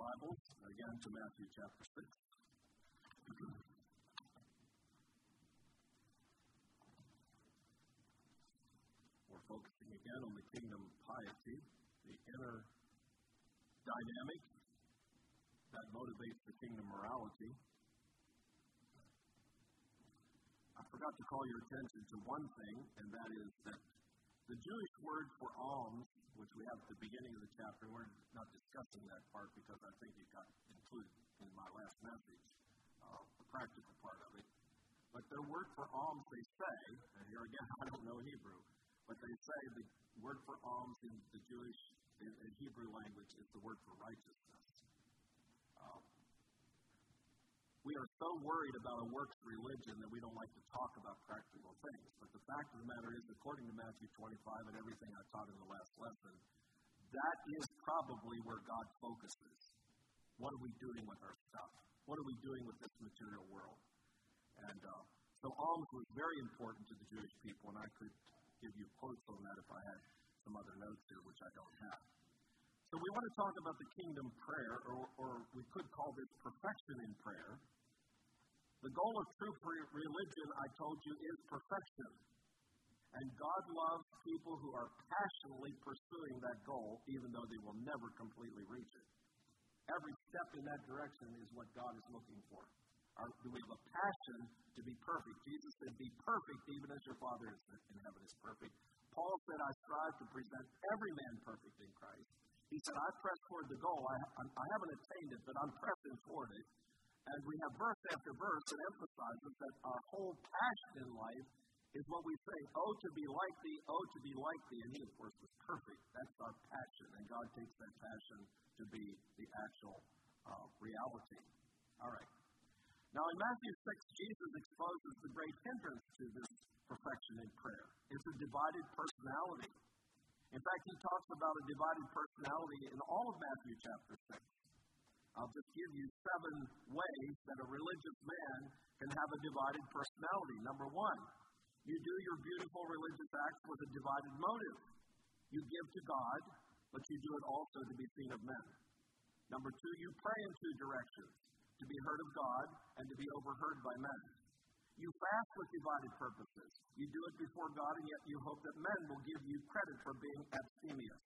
Bibles again to Matthew chapter 6. We're focusing again on the kingdom piety, the inner dynamic that motivates the kingdom morality. I forgot to call your attention to one thing, and that is that the Jewish word for alms which we have at the beginning of the chapter. We're not discussing that part because I think it got included in my last message, uh, the practical part of it. But their word for alms, they say, and here again, I don't know Hebrew, but they say the word for alms in the Jewish, in, in Hebrew language, is the word for righteousness. Uh, we are so worried about a works religion that we don't like to talk about practical things. But the fact of the matter is, according to Matthew 25 and everything I taught in the last lesson, that is probably where God focuses. What are we doing with our stuff? What are we doing with this material world? And uh, so alms was very important to the Jewish people, and I could give you quotes on that if I had some other notes here, which I don't have. So we want to talk about the kingdom prayer, or, or we could call this perfection in prayer. The goal of true religion, I told you, is perfection. And God loves people who are passionately pursuing that goal, even though they will never completely reach it. Every step in that direction is what God is looking for. Our, do we have a passion to be perfect? Jesus said, Be perfect, even as your Father in heaven is perfect. Paul said, I strive to present every man perfect in Christ. He said, I press toward the goal. I, I haven't attained it, but I'm pressing toward it. And we have verse after verse that emphasizes that our whole passion in life is what we say, oh, to be like thee, oh, to be like thee. And he, of course, was perfect. That's our passion. And God takes that passion to be the actual uh, reality. All right. Now, in Matthew 6, Jesus exposes the great hindrance to this perfection in prayer. It's a divided personality. In fact, he talks about a divided personality in all of Matthew chapter 6. I'll just give you seven ways that a religious man can have a divided personality. Number one, you do your beautiful religious acts with a divided motive. You give to God, but you do it also to be seen of men. Number two, you pray in two directions to be heard of God and to be overheard by men. You fast with divided purposes. You do it before God, and yet you hope that men will give you credit for being abstemious.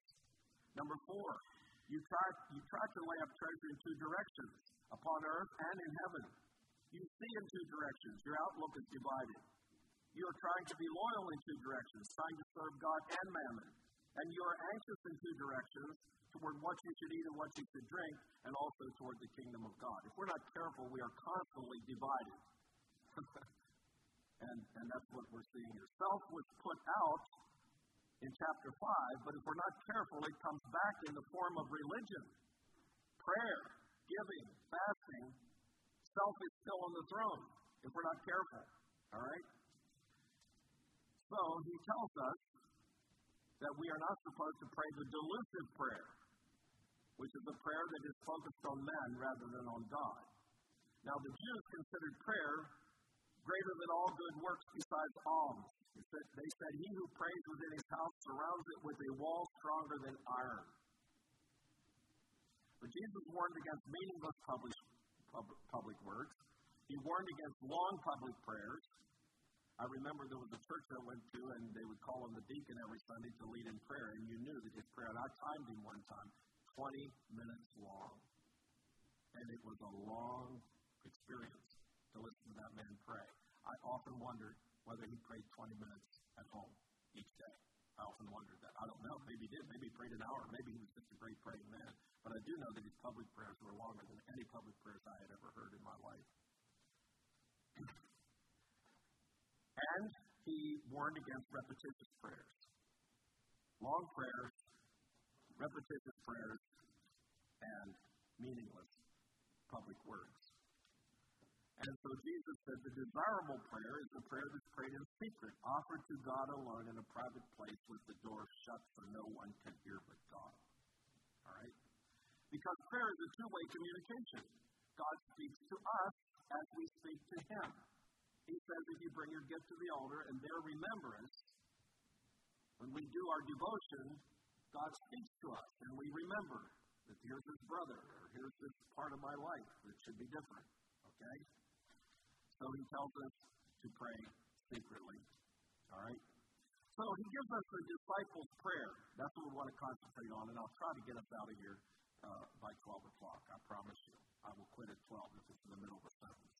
Number four, you try, you try to lay up treasure in two directions, upon earth and in heaven. You see in two directions. Your outlook is divided. You are trying to be loyal in two directions, trying to serve God and mammon. And you are anxious in two directions, toward what you should eat and what you should drink, and also toward the kingdom of God. If we're not careful, we are constantly divided. And, and that's what we're seeing here. Self was put out in chapter 5, but if we're not careful, it comes back in the form of religion, prayer, giving, fasting. Self is still on the throne if we're not careful. All right? So he tells us that we are not supposed to pray the delusive prayer, which is a prayer that is focused on men rather than on God. Now, the Jews considered prayer greater than all good works besides alms. They said, He who prays within his house surrounds it with a wall stronger than iron. But Jesus warned against meaningless public, public, public works. He warned against long public prayers. I remember there was a church I went to, and they would call on the deacon every Sunday to lead in prayer, and you knew that his prayer, and I timed him one time, 20 minutes long. And it was a long experience to listen to that man pray. I often wondered whether he prayed 20 minutes at home each day. I often wondered that. I don't know. Maybe he did. Maybe he prayed an hour. Maybe he was just a great praying man. But I do know that his public prayers were longer than any public prayers I had ever heard in my life. and he warned against repetitious prayers. Long prayers, repetitious prayers, and meaningless public words. And so Jesus said the desirable prayer is a prayer that's prayed in secret, offered to God alone in a private place with the door shut so no one can hear but God. All right? Because prayer is a two way communication. God speaks to us as we speak to Him. He says if you bring your gift to the altar and their remembrance, when we do our devotion, God speaks to us and we remember that here's his brother, or here's this part of my life that should be different. Okay? So he tells us to pray secretly. All right? So he gives us the disciples' prayer. That's what we want to concentrate on, and I'll try to get us out of here uh, by 12 o'clock. I promise you. I will quit at 12 if it's in the middle of a sentence.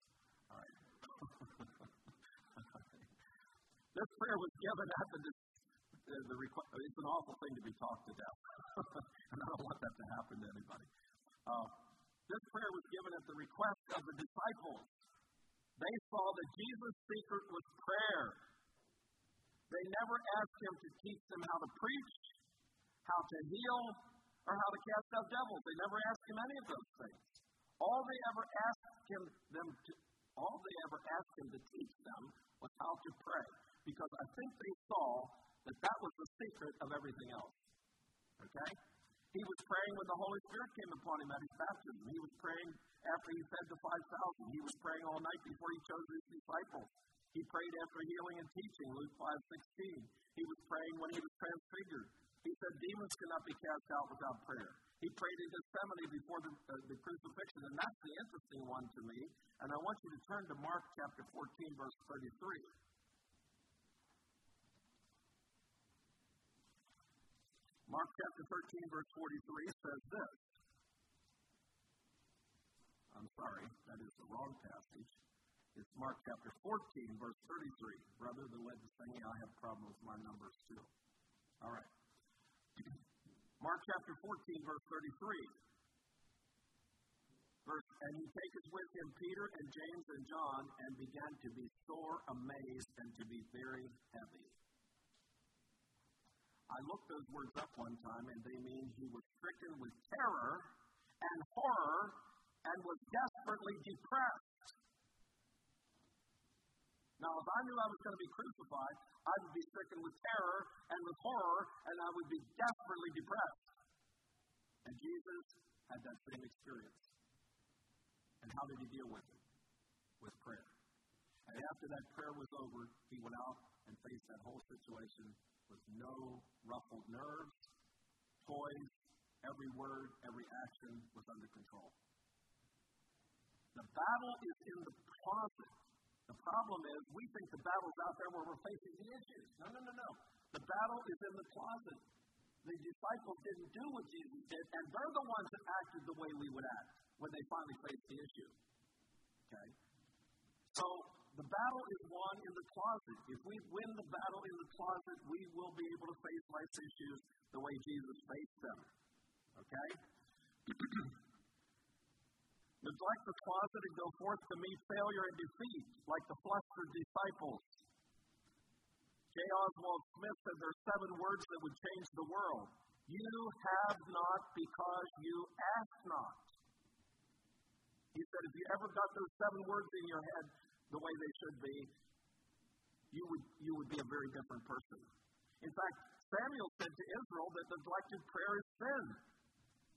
All right. this prayer was given at the, the, the request. It's an awful thing to be talked to death, and I don't want that to happen to anybody. Uh, this prayer was given at the request of the disciples. They saw that Jesus' secret was prayer. They never asked him to teach them how to preach, how to heal, or how to cast out devils. They never asked him any of those things. All they ever asked him them to all they ever asked him to teach them was how to pray. Because I think they saw that that was the secret of everything else. Okay? He was praying when the Holy Spirit came upon him at his baptism. He was praying after he fed the 5,000. He was praying all night before he chose his disciples. He prayed after healing and teaching, Luke 5.16. He was praying when he was transfigured. He said demons cannot be cast out without prayer. He prayed in Gethsemane before the, uh, the crucifixion, and that's the interesting one to me. And I want you to turn to Mark chapter 14, verse 33. Mark chapter 13, verse 43 says this. I'm sorry, that is the wrong passage. It's Mark chapter 14, verse 33. Brother, the led to singing, I have problems with my numbers too. All right. Mark chapter 14, verse 33. Verse, and he taketh with him Peter and James and John and began to be sore amazed and to be very heavy. I looked those words up one time, and they mean he was stricken with terror and horror and was desperately depressed. Now, if I knew I was going to be crucified, I would be stricken with terror and with horror, and I would be desperately depressed. And Jesus had that same experience. And how did he deal with it? With prayer. And after that prayer was over, he went out and faced that whole situation with no ruffled nerves, poised, every word, every action was under control. The battle is in the closet. The problem is we think the battle's out there where we're facing the issues. No, no, no, no. The battle is in the closet. The disciples didn't do what Jesus did, and they're the ones that acted the way we would act when they finally faced the issue. Okay? So the battle is won in the closet. If we win the battle in the closet, we will be able to face life's issues the way Jesus faced them. Okay? Neglect the closet and go forth to meet failure and defeat, like the flustered disciples. J. Oswald Smith said there are seven words that would change the world. You have not because you ask not. He said if you ever got those seven words in your head, the way they should be, you would, you would be a very different person. In fact, Samuel said to Israel that neglected prayer is sin.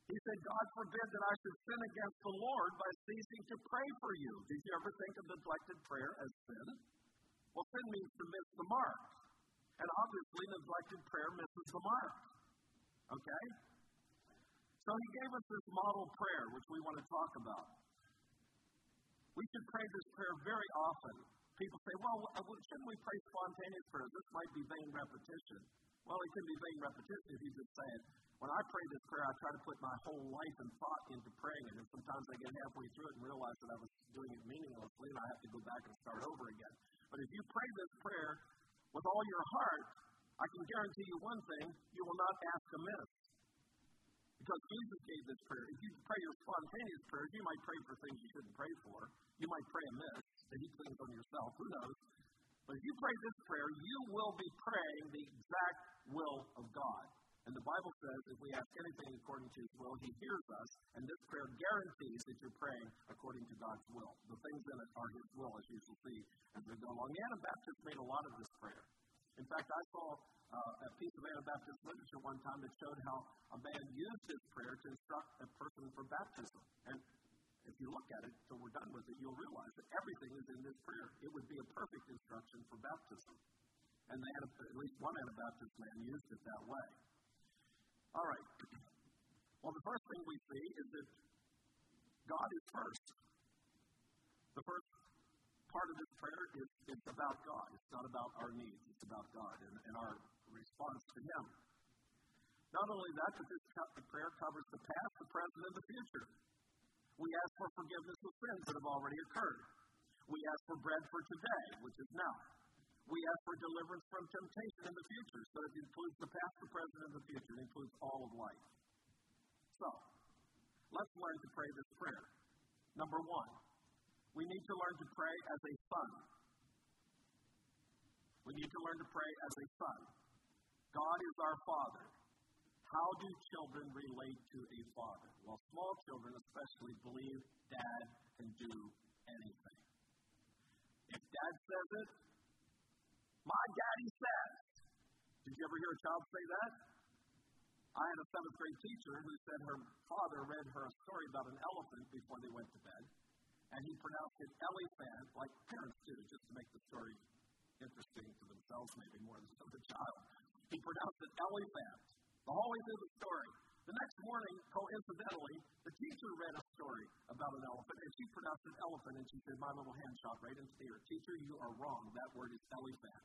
He said, God forbid that I should sin against the Lord by ceasing to pray for you. Did you ever think of neglected prayer as sin? Well, sin means to miss the mark. And obviously, neglected prayer misses the mark. Okay? So he gave us this model prayer, which we want to talk about. We should pray this prayer very often. People say, well, uh, shouldn't we pray spontaneous prayers? This might be vain repetition. Well, it can be vain repetition if you just say it. When I pray this prayer, I try to put my whole life and thought into praying it. And sometimes I get halfway through it and realize that I was doing it meaninglessly and I have to go back and start over again. But if you pray this prayer with all your heart, I can guarantee you one thing you will not ask amiss. Because Jesus gave this prayer. If you spontaneous prayers, you might pray for things you shouldn't pray for. You might pray amiss, that He cleans on yourself. Who knows? But if you pray this prayer, you will be praying the exact will of God. And the Bible says if we ask anything according to His will, He hears us. And this prayer guarantees that you're praying according to God's will. The things in it are His will, as you shall see as we go along. The Anabaptists made a lot of this prayer. In fact, I saw uh, a piece of Anabaptist literature one time that showed how a man used this prayer to instruct a person for baptism. And if you look at it till we're done with it, you'll realize that everything is in this prayer. It would be a perfect instruction for baptism. And they at least one Anabaptist man used it that way. All right. Well, the first thing we see is that God is first. The first part of this prayer is it's about God. It's not about our needs. It's about God and, and our response to Him. Not only that, but this prayer covers the past, the present, and the future. We ask for forgiveness of sins that have already occurred. We ask for bread for today, which is now. We ask for deliverance from temptation in the future. So it includes the past, the present, and the future. It includes all of life. So, let's learn to pray this prayer. Number one, we need to learn to pray as a son. We need to learn to pray as a son. God is our Father. How do children relate to a father? Well, small children especially believe dad can do anything. If dad says it, my daddy says. Did you ever hear a child say that? I had a seventh grade teacher who said her father read her a story about an elephant before they went to bed, and he pronounced it elephant, like parents do, just to make the story interesting to themselves, maybe more than to the child. He pronounced it elephant the whole way through the story. The next morning, coincidentally, the teacher read a story about an elephant, and she pronounced it elephant, and she said, My little hand shot right into the ear. Teacher, you are wrong. That word is elephant.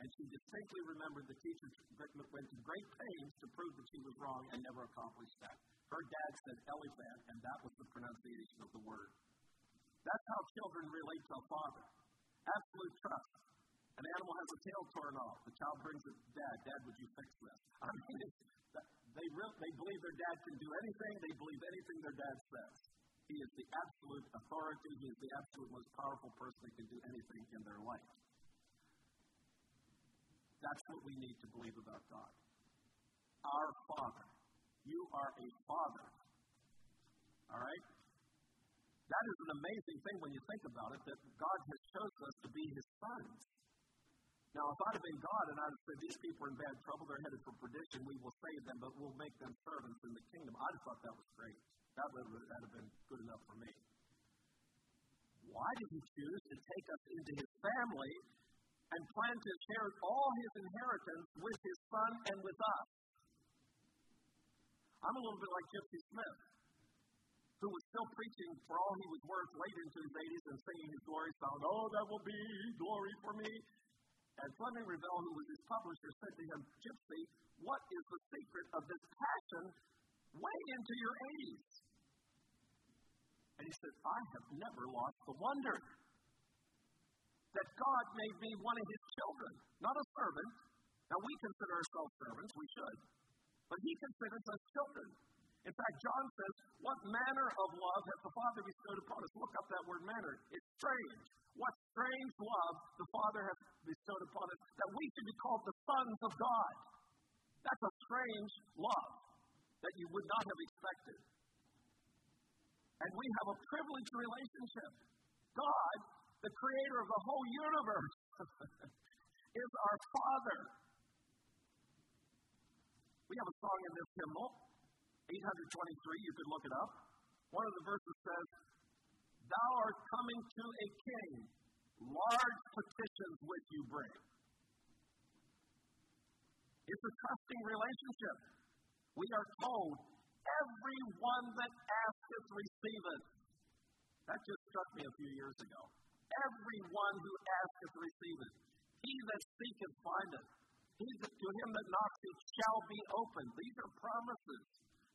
And she distinctly remembered the teacher went to great pains to prove that she was wrong and never accomplished that. Her dad said elephant, and that was the pronunciation of the word. That's how children relate to a father. Absolute trust. An animal has a tail torn off. The child brings it, to Dad, Dad, would you fix this? I mean, they, really, they believe their dad can do anything. They believe anything their dad says. He is the absolute authority. He is the absolute most powerful person that can do anything in their life. That's what we need to believe about God. Our Father. You are a Father. All right? That is an amazing thing when you think about it that God has chosen us to be His sons. Now, if I'd have been God and I'd have said, These people are in bad trouble, they're headed for perdition, we will save them, but we'll make them servants in the kingdom, I'd have thought that was great. That would have been good enough for me. Why did He choose to take us into His family and plan to share all his inheritance with his son and with us. I'm a little bit like Gypsy Smith, who was still preaching for all he was worth late into his 80s and singing his glory song, Oh, that will be glory for me. And Fleming Revell, who was his publisher, said to him, Gypsy, what is the secret of this passion way into your 80s? And he said, I have never lost the wonder that God made me one of his children, not a servant. Now, we consider ourselves servants, we should, but he considers us children. In fact, John says, What manner of love has the Father bestowed upon us? Look up that word manner. It's strange. What strange love the Father has bestowed upon us that we should be called the sons of God. That's a strange love that you would not have expected. And we have a privileged relationship. God the creator of the whole universe, is our Father. We have a song in this hymnal, 823, you could look it up. One of the verses says, Thou art coming to a king, large petitions which you bring. It's a trusting relationship. We are told, everyone that asketh receiveth. That just struck me a few years ago. Everyone who asketh receiveth. He that seeketh findeth. He that, to him that knocks it shall be opened. These are promises.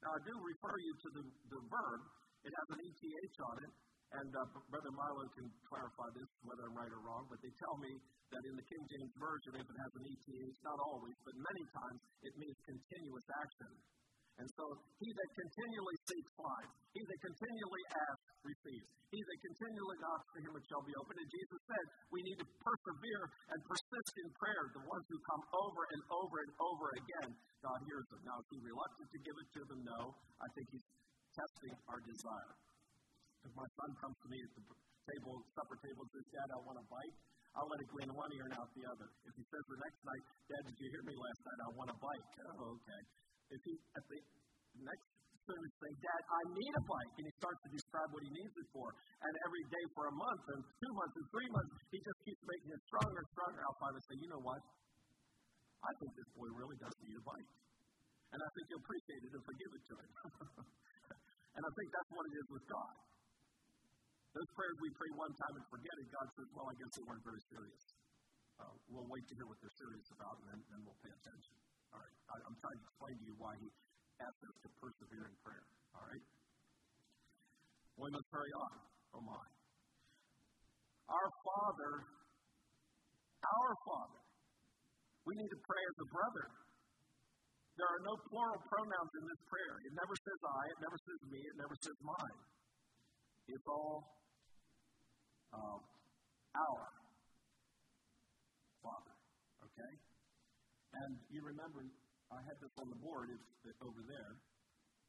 Now, I do refer you to the, the verb. It has an ETH on it. And uh, Brother Milo can clarify this, whether I'm right or wrong, but they tell me that in the King James Version, if it has an ETH, not always, but many times, it means continuous action. And so he that continually seeks finds. He that continually asks receives. He that continually knocks to him it shall be opened. And Jesus said we need to persevere and persist in prayer. The ones who come over and over and over again, God hears them. Now, is he reluctant to give it to them? No. I think he's testing our desire. If my son comes to me at the table, supper table, and says, Dad, I want a bite, I'll let it go in one ear and out the other. If he says the next night, Dad, did you hear me last night? I want a bite. Oh, okay. If he, at the next service say, Dad, I need a bike. And he starts to describe what he needs it for. And every day for a month and two months and three months, he just keeps making it stronger and stronger. I'll finally say, you know what? I think this boy really does need a bike. And I think He'll appreciate it and forgive it to Him. and I think that's what it is with God. Those prayers we pray one time and forget it, God says, well, I guess they weren't very serious. Uh, we'll wait to hear what they're serious about, and then, then we'll pay attention. All right. I, I'm trying to explain to you why He asks us to persevere in prayer. All right? We must hurry on. Oh, my. Our Father, our Father, we need to pray as a brother. There are no plural pronouns in this prayer. It never says I, it never says me, it never says mine. It's all uh, our Father. Okay? And you remember, I had this on the board, it's over there.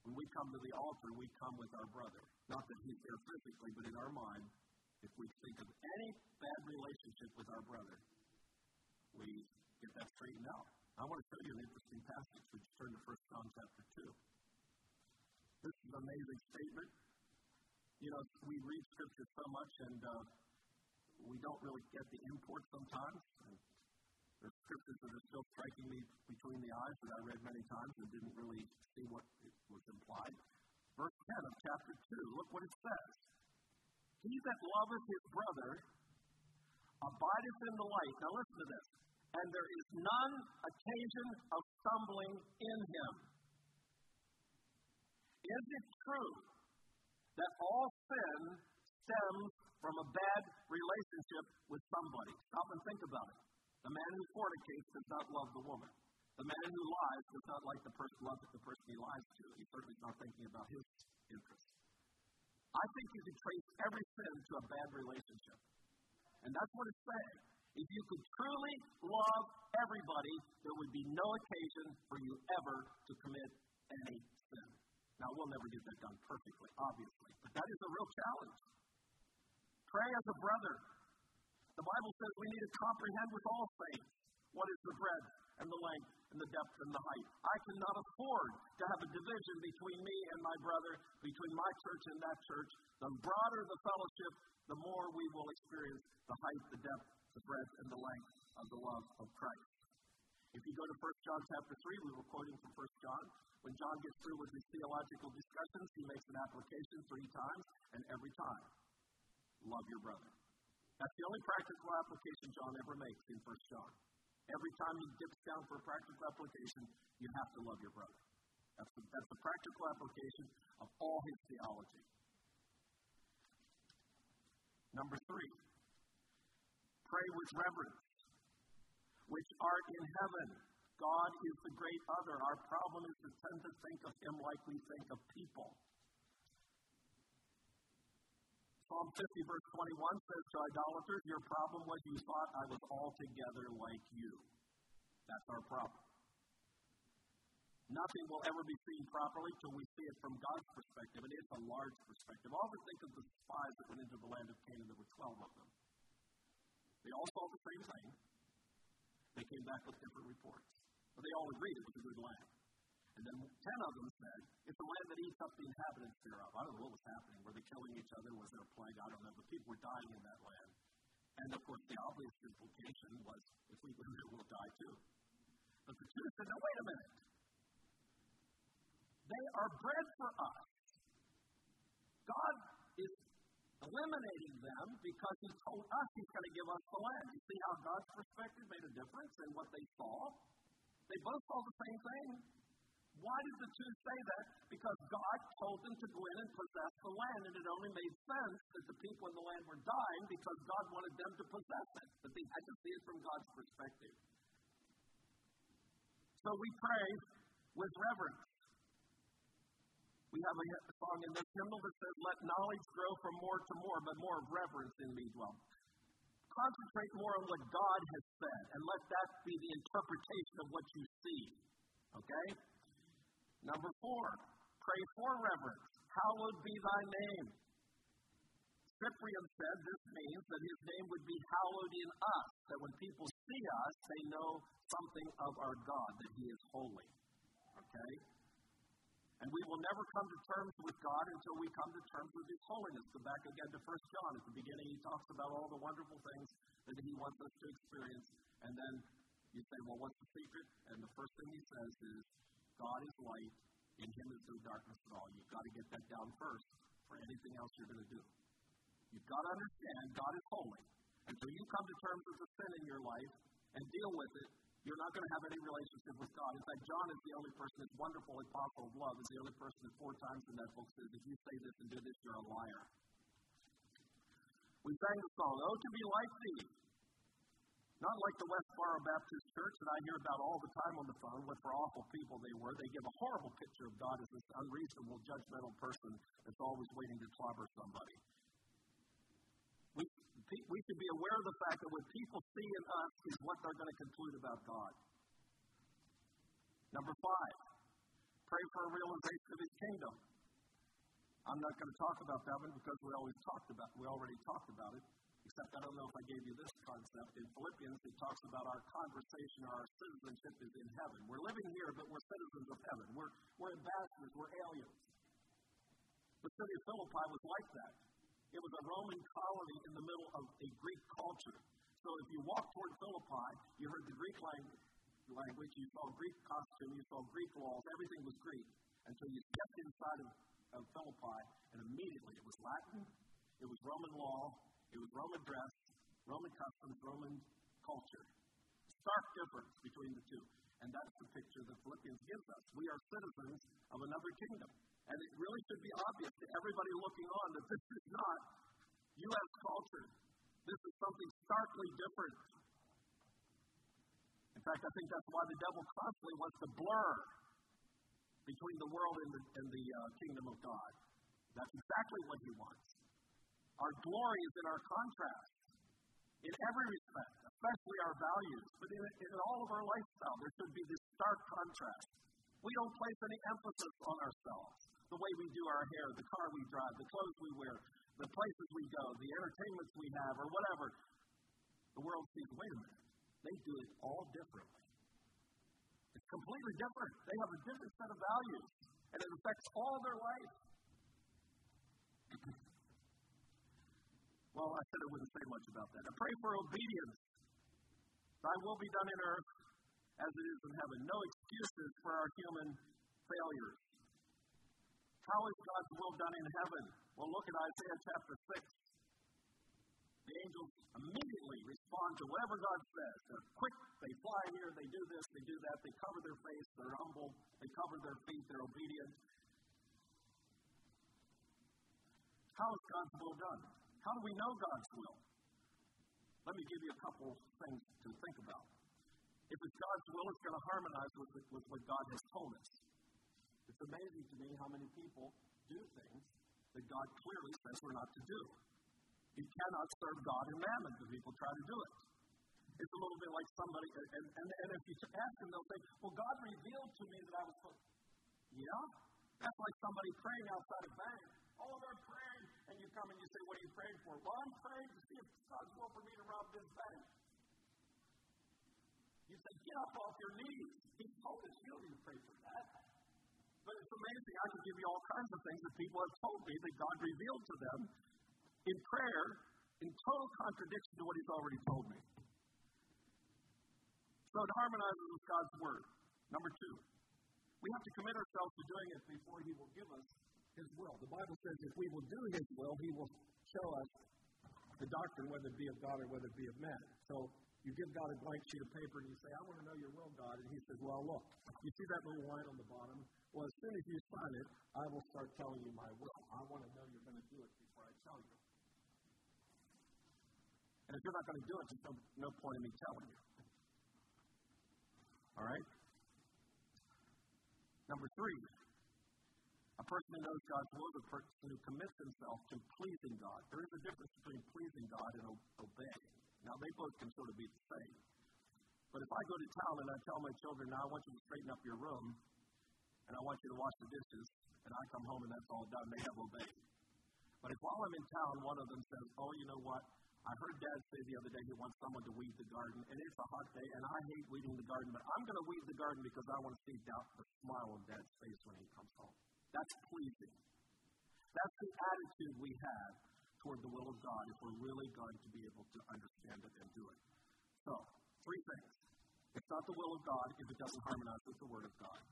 When we come to the altar, we come with our brother. Not that he's there physically, but in our mind, if we think of any bad relationship with our brother, we get that straightened out. I want to show you an interesting passage. Would turn to 1 John chapter 2? This is an amazing statement. You know, we read Scripture so much and uh, we don't really get the import sometimes. Scriptures that are still striking me between the eyes that I read many times and didn't really see what was implied. Verse 10 of chapter 2, look what it says. He that loveth his brother abideth in the light. Now listen to this. And there is none occasion of stumbling in him. Is it true that all sin stems from a bad relationship with somebody? Stop and think about it. The man who fornicates does not love the woman. The man who lies does not like the person love the person he lies to. He's certainly not thinking about his interests. I think you could trace every sin to a bad relationship. And that's what it's saying. If you could truly love everybody, there would be no occasion for you ever to commit any sin. Now, we'll never get that done perfectly, obviously, but that is a real challenge. Pray as a brother. The Bible says we need to comprehend with all saints what is the breadth and the length and the depth and the height. I cannot afford to have a division between me and my brother, between my church and that church. The broader the fellowship, the more we will experience the height, the depth, the breadth, and the length of the love of Christ. If you go to 1 John chapter 3, we were quoting from 1 John. When John gets through with his theological discussions, he makes an application three times, and every time, love your brother. That's the only practical application John ever makes in 1 John. Every time he dips down for a practical application, you have to love your brother. That's the, that's the practical application of all his theology. Number three, pray with reverence, which art in heaven. God is the great other. Our problem is to tend to think of him like we think of people. Psalm 50, verse 21 says to idolaters, Your problem was you thought I was altogether like you. That's our problem. Nothing will ever be seen properly till we see it from God's perspective, and it's a large perspective. Often think of the spies that went into the land of Canaan. There were 12 of them. They all saw the same thing. They came back with different reports. But they all agreed it was a good land. And then ten of them said, It's a land that eats up the inhabitants thereof. I don't know what was happening. Killing each other? Was there a plague? I don't know. But people were dying in that land. And of course, the obvious implication was if we live here, we'll die too. But the two said, No, wait a minute. They are bread for us. God is eliminating them because He told us He's going to give us the land. You see how God's perspective made a difference in what they saw? They both saw the same thing. Why did the two say that? Because God told them to go in and possess the land, and it only made sense that the people in the land were dying because God wanted them to possess it. But they had to see it from God's perspective. So we pray with reverence. We have a song in this hymnal that says, Let knowledge grow from more to more, but more of reverence in me dwell. Concentrate more on what God has said, and let that be the interpretation of what you see. Okay? Number four, pray for reverence. Hallowed be thy name. Cyprian said this means that his name would be hallowed in us, that when people see us, they know something of our God, that he is holy. Okay? And we will never come to terms with God until we come to terms with His holiness. Go back again to 1 John. At the beginning, he talks about all the wonderful things that he wants us to experience. And then you say, well, what's the secret? And the first thing he says is, God is light, in him is no darkness at all. You've got to get that down first for anything else you're going to do. You've got to understand God is holy. Until you come to terms with the sin in your life and deal with it, you're not going to have any relationship with God. In fact, John is the only person, that's wonderful apostle of love, is the only person that four times in that book says, if you say this and do this, you're a liar. We sang the song, Oh, to be like thee. Not like the Westboro Baptist Church that I hear about all the time on the phone, what for awful people they were. They give a horrible picture of God as this unreasonable, judgmental person that's always waiting to clobber somebody. We, we should be aware of the fact that what people see in us is what they're going to conclude about God. Number five, pray for a realization of His kingdom. I'm not going to talk about that one because we always talked about we already talked about it. Except I don't know if I gave you this concept. In Philippians, it talks about our conversation, our citizenship is in heaven. We're living here, but we're citizens of heaven. We're, we're ambassadors, we're aliens. The city of Philippi was like that. It was a Roman colony in the middle of a Greek culture. So if you walked toward Philippi, you heard the Greek language, you saw Greek costume, you saw Greek laws, everything was Greek. Until you stepped inside of, of Philippi, and immediately it was Latin, it was Roman law, it was Roman dress, Roman customs, Roman culture. Stark difference between the two. And that's the picture that Philippians gives us. We are citizens of another kingdom. And it really should be obvious to everybody looking on that this is not U.S. culture. This is something starkly different. In fact, I think that's why the devil constantly wants to blur between the world and the, and the uh, kingdom of God. That's exactly what he wants. Our glory is in our contrast in every respect, especially our values, but in, in all of our lifestyle, there should be this stark contrast. We don't place any emphasis on ourselves, the way we do our hair, the car we drive, the clothes we wear, the places we go, the entertainments we have, or whatever. The world sees, wait a minute, they do it all differently. It's completely different. They have a different set of values, and it affects all their life. Well, I said I wouldn't say much about that. I pray for obedience. Thy will be done in earth as it is in heaven. No excuses for our human failures. How is God's will done in heaven? Well, look at Isaiah chapter 6. The angels immediately respond to whatever God says. They're quick, they fly here, they do this, they do that, they cover their face, they're humble, they cover their feet, they're obedient. How is God's will done? How do we know God's will? Let me give you a couple things to think about. If it's God's will, it's going to harmonize with, with what God has told us. It's amazing to me how many people do things that God clearly says we're not to do. You cannot serve God and mammon if people try to do it. It's a little bit like somebody, and, and, and if you ask them, they'll say, Well, God revealed to me that I was supposed Yeah? That's like somebody praying outside a bank. Oh, they're praying and you come and you say, What are you praying for? Well, I'm praying to see if God's will for me to rob this bank. You say, Get up off your knees. He told oh, us you don't to pray for that. But it's amazing. I can give you all kinds of things that people have told me that God revealed to them in prayer in total contradiction to what He's already told me. So it harmonizes with God's Word. Number two, we have to commit ourselves to doing it before He will give us his will. The Bible says if we will do His will, He will show us the doctrine, whether it be of God or whether it be of man. So you give God a blank sheet of paper and you say, I want to know your will, God. And He says, Well, look, you see that little line on the bottom? Well, as soon as you sign it, I will start telling you my will. I want to know you're going to do it before I tell you. And if you're not going to do it, there's no, no point in me telling you. All right? Number three, a person who knows God's is a person who commits himself to pleasing God. There is a difference between pleasing God and obeying. Now, they both can sort of be the same. But if I go to town and I tell my children, now I want you to straighten up your room, and I want you to wash the dishes, and I come home and that's all done, they have obeyed. But if while I'm in town, one of them says, oh, you know what? I heard Dad say the other day he wants someone to weed the garden, and it's a hot day, and I hate weeding the garden, but I'm going to weed the garden because I want to see the smile on Dad's face when he comes home. That's pleasing. That's the attitude we have toward the will of God if we're really going to be able to understand it and do it. So, three things. It's not the will of God if it doesn't harmonize with the Word of God.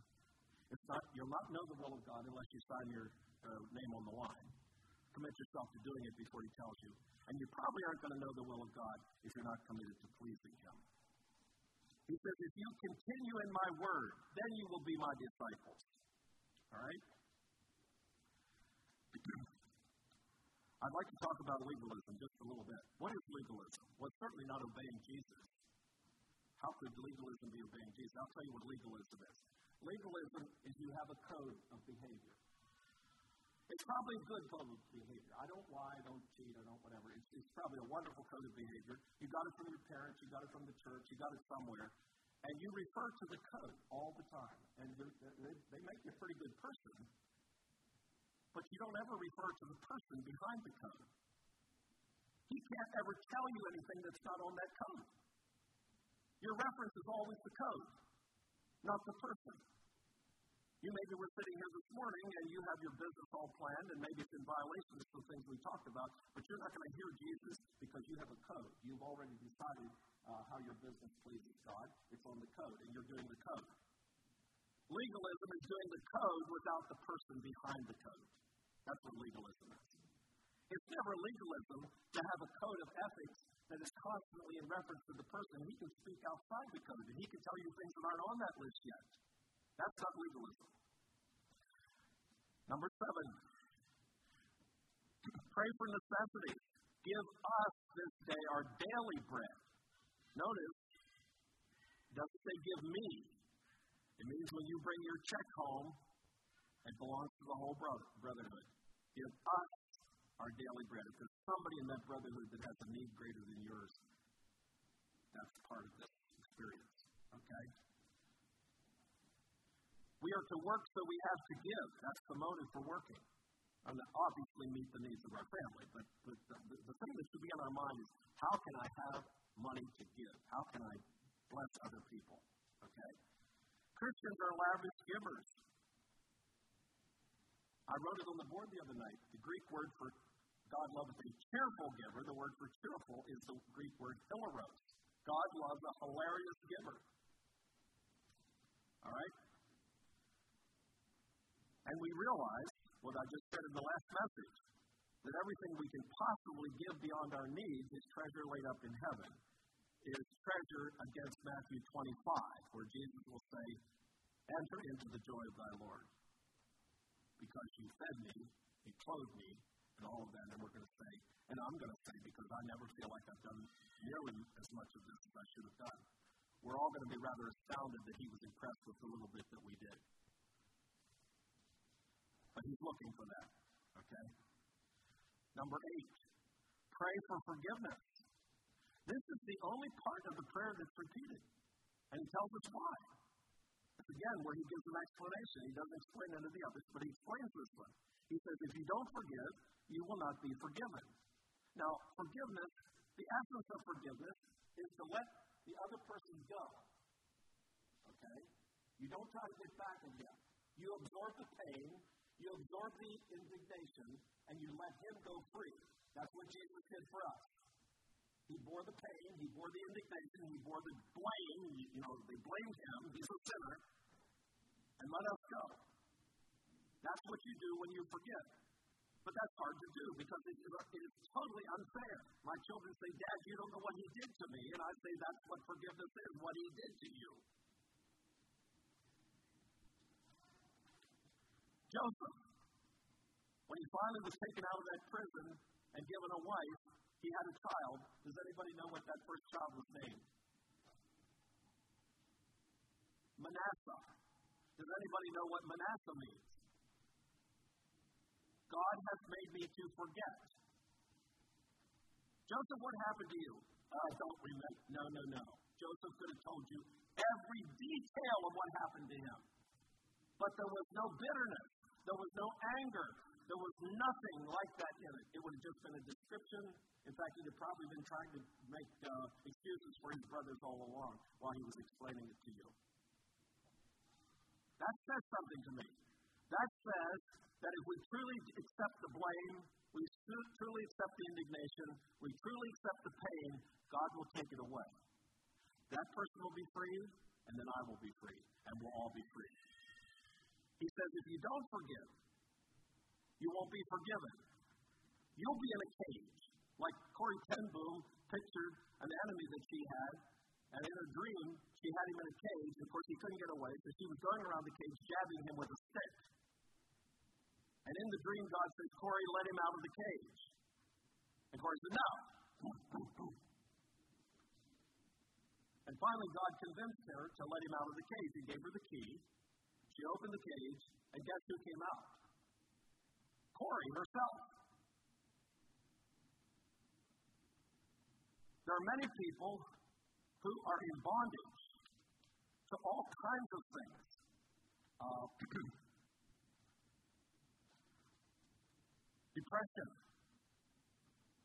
It's not, you'll not know the will of God unless you sign your uh, name on the line. Commit yourself to doing it before He tells you. And you probably aren't going to know the will of God if you're not committed to pleasing Him. He says, If you continue in my word, then you will be my disciples. All right? I'd like to talk about legalism just a little bit. What is legalism? Well, it's certainly not obeying Jesus. How could legalism be obeying Jesus? I'll tell you what legalism is. Legalism is you have a code of behavior. It's probably a good code of behavior. I don't lie, I don't cheat, I don't whatever. It's, it's probably a wonderful code of behavior. You got it from your parents, you got it from the church, you got it somewhere. And you refer to the code all the time. And they, they make you a pretty good person, but you don't ever refer to the person behind the code. He can't ever tell you anything that's not on that code. Your reference is always the code, not the person. You maybe were sitting here this morning and you have your business all planned, and maybe it's in violation of some things we talked about, but you're not going to hear Jesus because you have a code. You've already decided uh, how your business pleases God. It's on the code, and you're doing the code. Legalism is doing the code without the person behind the code. That's what legalism is. It's never legalism to have a code of ethics that is constantly in reference to the person. He can speak outside the code, and he can tell you things that aren't on that list yet. That's not legalism. Number seven, pray for necessity. Give us this day our daily bread. Notice, it doesn't say give me. It means when you bring your check home, it belongs to the whole brother, brotherhood. Give us our daily bread. If there's somebody in that brotherhood that has a need greater than yours, that's part of this experience. Okay? We are to work so we have to give. That's the motive for working. I mean, obviously meet the needs of our family, but, the, the, the thing that should be on our mind is how can I have money to give? How can I bless other people? Okay? Christians are lavish givers. I wrote it on the board the other night. The Greek word for God loves a cheerful giver. The word for cheerful is the Greek word hilaros. God loves a hilarious giver. All right? And we realize what I just said in the last message that everything we can possibly give beyond our needs is treasure laid up in heaven, is treasure against Matthew 25, where Jesus will say, Enter into the joy of thy Lord. Because you fed me, you clothed me, and all of that. And we're going to say, and I'm going to say, because I never feel like I've done nearly as much of this as I should have done. We're all going to be rather astounded that he was impressed with the little bit that we did. But he's looking for that. Okay? Number eight, pray for forgiveness. This is the only part of the prayer that's repeated. And he tells us why. Again where he gives an explanation. He doesn't explain any of the others, but he explains this one. He says, if you don't forgive, you will not be forgiven. Now, forgiveness, the essence of forgiveness is to let the other person go. Okay? You don't try to get back again. You absorb the pain, you absorb the indignation, and you let him go free. That's what Jesus did for us. He bore the pain, he bore the indignation, he bore the blame. You know, they blamed him, he's a sinner, and let us go. That's what you do when you forgive. But that's hard to do because it, it is totally unfair. My children say, Dad, you don't know what he did to me. And I say, that's what forgiveness is, what he did to you. Joseph, when he finally was taken out of that prison and given a wife, he had a child. Does anybody know what that first child was named? Manasseh. Does anybody know what Manasseh means? God has made me to forget. Joseph, what happened to you? I don't remember. No, no, no. Joseph could have told you every detail of what happened to him. But there was no bitterness. There was no anger. There was nothing like that in it. It would have just been a description. In fact, he'd have probably been trying to make uh, excuses for his brothers all along while he was explaining it to you. That says something to me. That says that if we truly accept the blame, we truly accept the indignation, we truly accept the pain, God will take it away. That person will be free, and then I will be free, and we'll all be free. He says, if you don't forgive, you won't be forgiven. You'll be in a cage, like Corrie ten Boom pictured an enemy that she had, and in a dream, she had him in a cage. Of course, he couldn't get away, so she was going around the cage, jabbing him with a stick. And in the dream, God said, Corrie, let him out of the cage. And Corrie said, No. and finally, God convinced her to let him out of the cage. He gave her the key. She opened the cage, and guess who came out? Corrie herself. There are many people who are in bondage to all kinds of things. Uh, depression,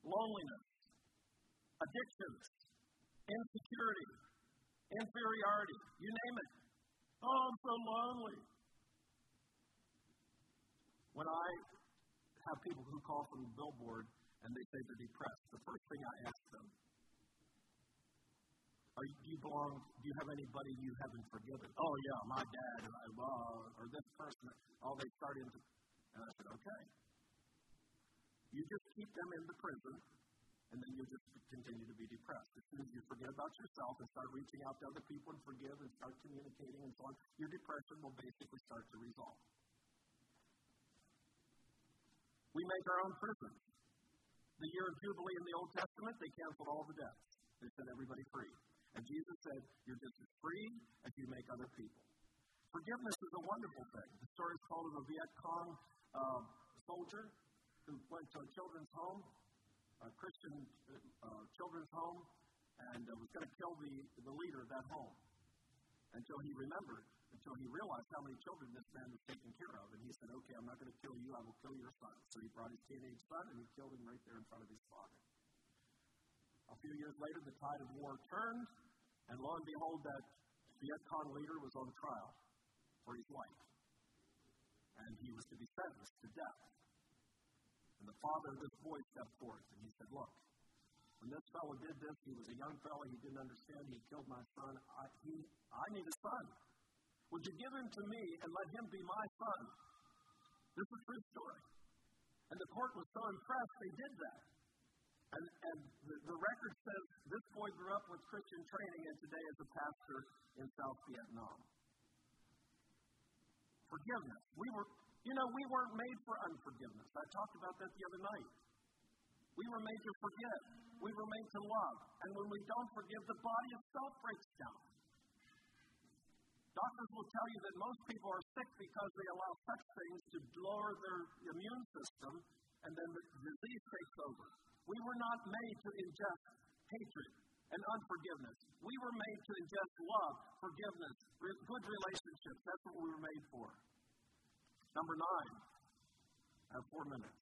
loneliness, addictions, insecurity, inferiority, you name it. Oh, I'm so lonely. When I have people who call from the billboard and they say they're depressed, the first thing I ask them, are you, do you belong, do you have anybody you haven't forgiven? Oh, yeah, my dad, or, uh, or this person. Oh, they start into, and I said, okay. You just keep them in the prison, and then you just continue to be depressed. As soon as you forget about yourself and start reaching out to other people and forgive and start communicating and so on, your depression will basically start to resolve. We make our own prisons. The year of Jubilee in the Old Testament, they canceled all the debts. They set everybody free. And Jesus said, You're just as free as you make other people. Forgiveness is a wonderful thing. The story is called of a Viet Cong uh, soldier who went to a children's home, a Christian uh, children's home, and uh, was going to kill the, the leader of that home until he remembered, until he realized how many children this man was taking care of. And he said, Okay, I'm not going to kill you, I will kill your son. So he brought his teenage son and he killed him right there in front of his father. A few years later, the tide of war turned, and lo and behold, that Viet Cong leader was on trial for his life. And he was to be sentenced to death. And the father of this boy stepped forth and he said, Look, when this fellow did this, he was a young fellow, he didn't understand, he killed my son. I, he, I need a son. Would you give him to me and let him be my son? This is true story. And the court was so impressed, they did that. And, and the, the record says this boy grew up with Christian training and today is a pastor in South Vietnam. Forgiveness. We were, you know, we weren't made for unforgiveness. I talked about that the other night. We were made to forget. We were made to love. And when we don't forgive, the body itself breaks down. Doctors will tell you that most people are sick because they allow such things to lower their immune system, and then the disease takes over. We were not made to ingest hatred and unforgiveness. We were made to ingest love, forgiveness, good relationships. That's what we were made for. Number nine. I have four minutes.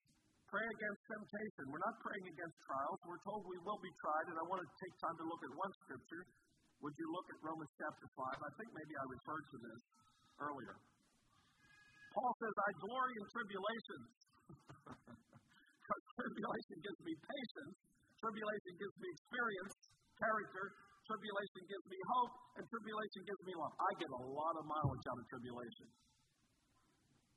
Pray against temptation. We're not praying against trials. We're told we will be tried, and I want to take time to look at one scripture. Would you look at Romans chapter 5? I think maybe I referred to this earlier. Paul says, I glory in tribulations. because tribulation gives me patience, tribulation gives me experience, character, tribulation gives me hope, and tribulation gives me love. I get a lot of mileage out of tribulation.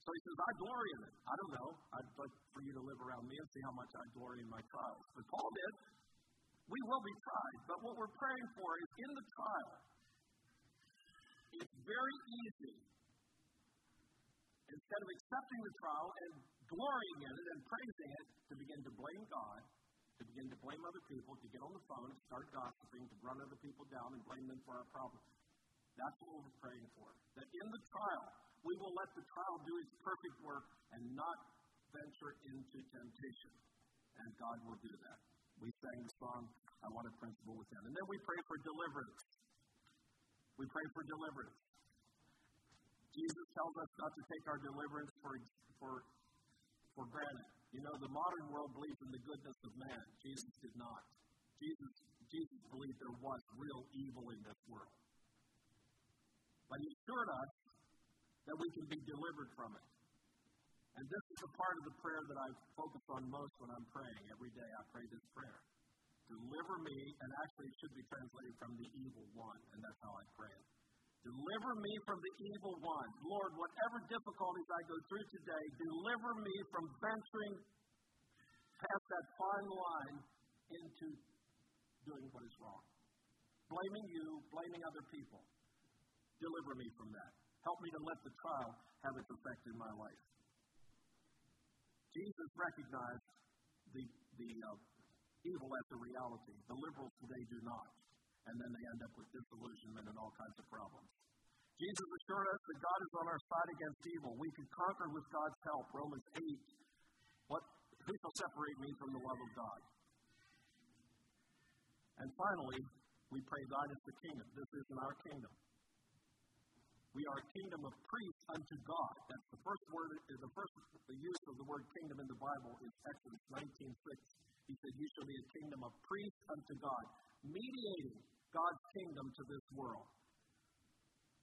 So he says, I glory in it. I don't know. I'd like for you to live around me and see how much I glory in my trials. But Paul did. We will be tried. But what we're praying for is in the trial, it's very easy, instead of accepting the trial and glorying in it and praising it, to begin to blame God, to begin to blame other people, to get on the phone and start gossiping, to run other people down and blame them for our problems. That's what we're praying for. That in the trial, we will let the trial do its perfect work and not venture into temptation. And God will do that. We sang the song, I Want a Principle with them. And then we pray for deliverance. We pray for deliverance. Jesus tells us not to take our deliverance for, for for granted. You know, the modern world believes in the goodness of man. Jesus did not. Jesus, Jesus believed there was real evil in this world. But he assured us that we can be delivered from it. And this is the part of the prayer that I focus on most when I'm praying. Every day I pray this prayer. Deliver me, and actually it should be translated from the evil one, and that's how I pray. Deliver me from the evil one. Lord, whatever difficulties I go through today, deliver me from venturing past that fine line into doing what is wrong. Blaming you, blaming other people. Deliver me from that. Help me to let the trial have its effect in my life. Jesus recognized the, the uh, evil as a reality. The liberals today do not. And then they end up with disillusionment and all kinds of problems. Jesus assured us that God is on our side against evil. We can conquer with God's help. Romans 8. What, who shall separate me from the love of God? And finally, we pray, God is the kingdom. This isn't our kingdom. We are a kingdom of priests unto God. That's the first word, the first the use of the word kingdom in the Bible is Exodus 19:6. He said, You shall be a kingdom of priests unto God, mediating God's kingdom to this world.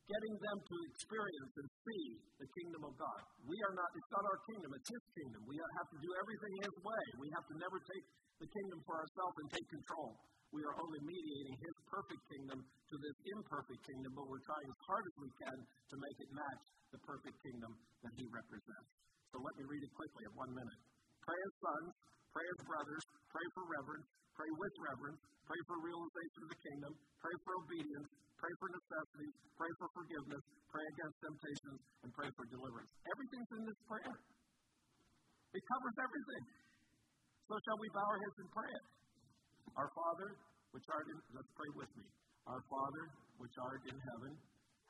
Getting them to experience and see the kingdom of God. We are not, it's not our kingdom, it's His kingdom. We have to do everything His way. We have to never take the kingdom for ourselves and take control. We are only mediating His perfect kingdom to this imperfect kingdom, but we're trying as hard as we can to make it match the perfect kingdom that He represents. So let me read it quickly in one minute. Pray as sons, pray as brothers, pray for reverence, pray with reverence, pray for realization of the kingdom, pray for obedience, pray for necessities, pray for forgiveness, pray against temptations, and pray for deliverance. Everything's in this prayer. It covers everything. So shall we bow our heads and pray it? Our Father, which art in, let's pray with me. Our Father, which art in heaven,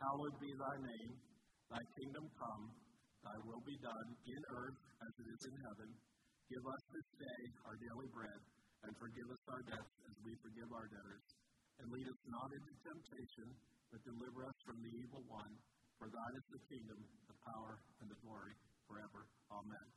hallowed be thy name. Thy kingdom come, thy will be done in earth as it is in heaven. Give us this day our daily bread, and forgive us our debts as we forgive our debtors. And lead us not into temptation, but deliver us from the evil one. For thine is the kingdom, the power, and the glory forever. Amen.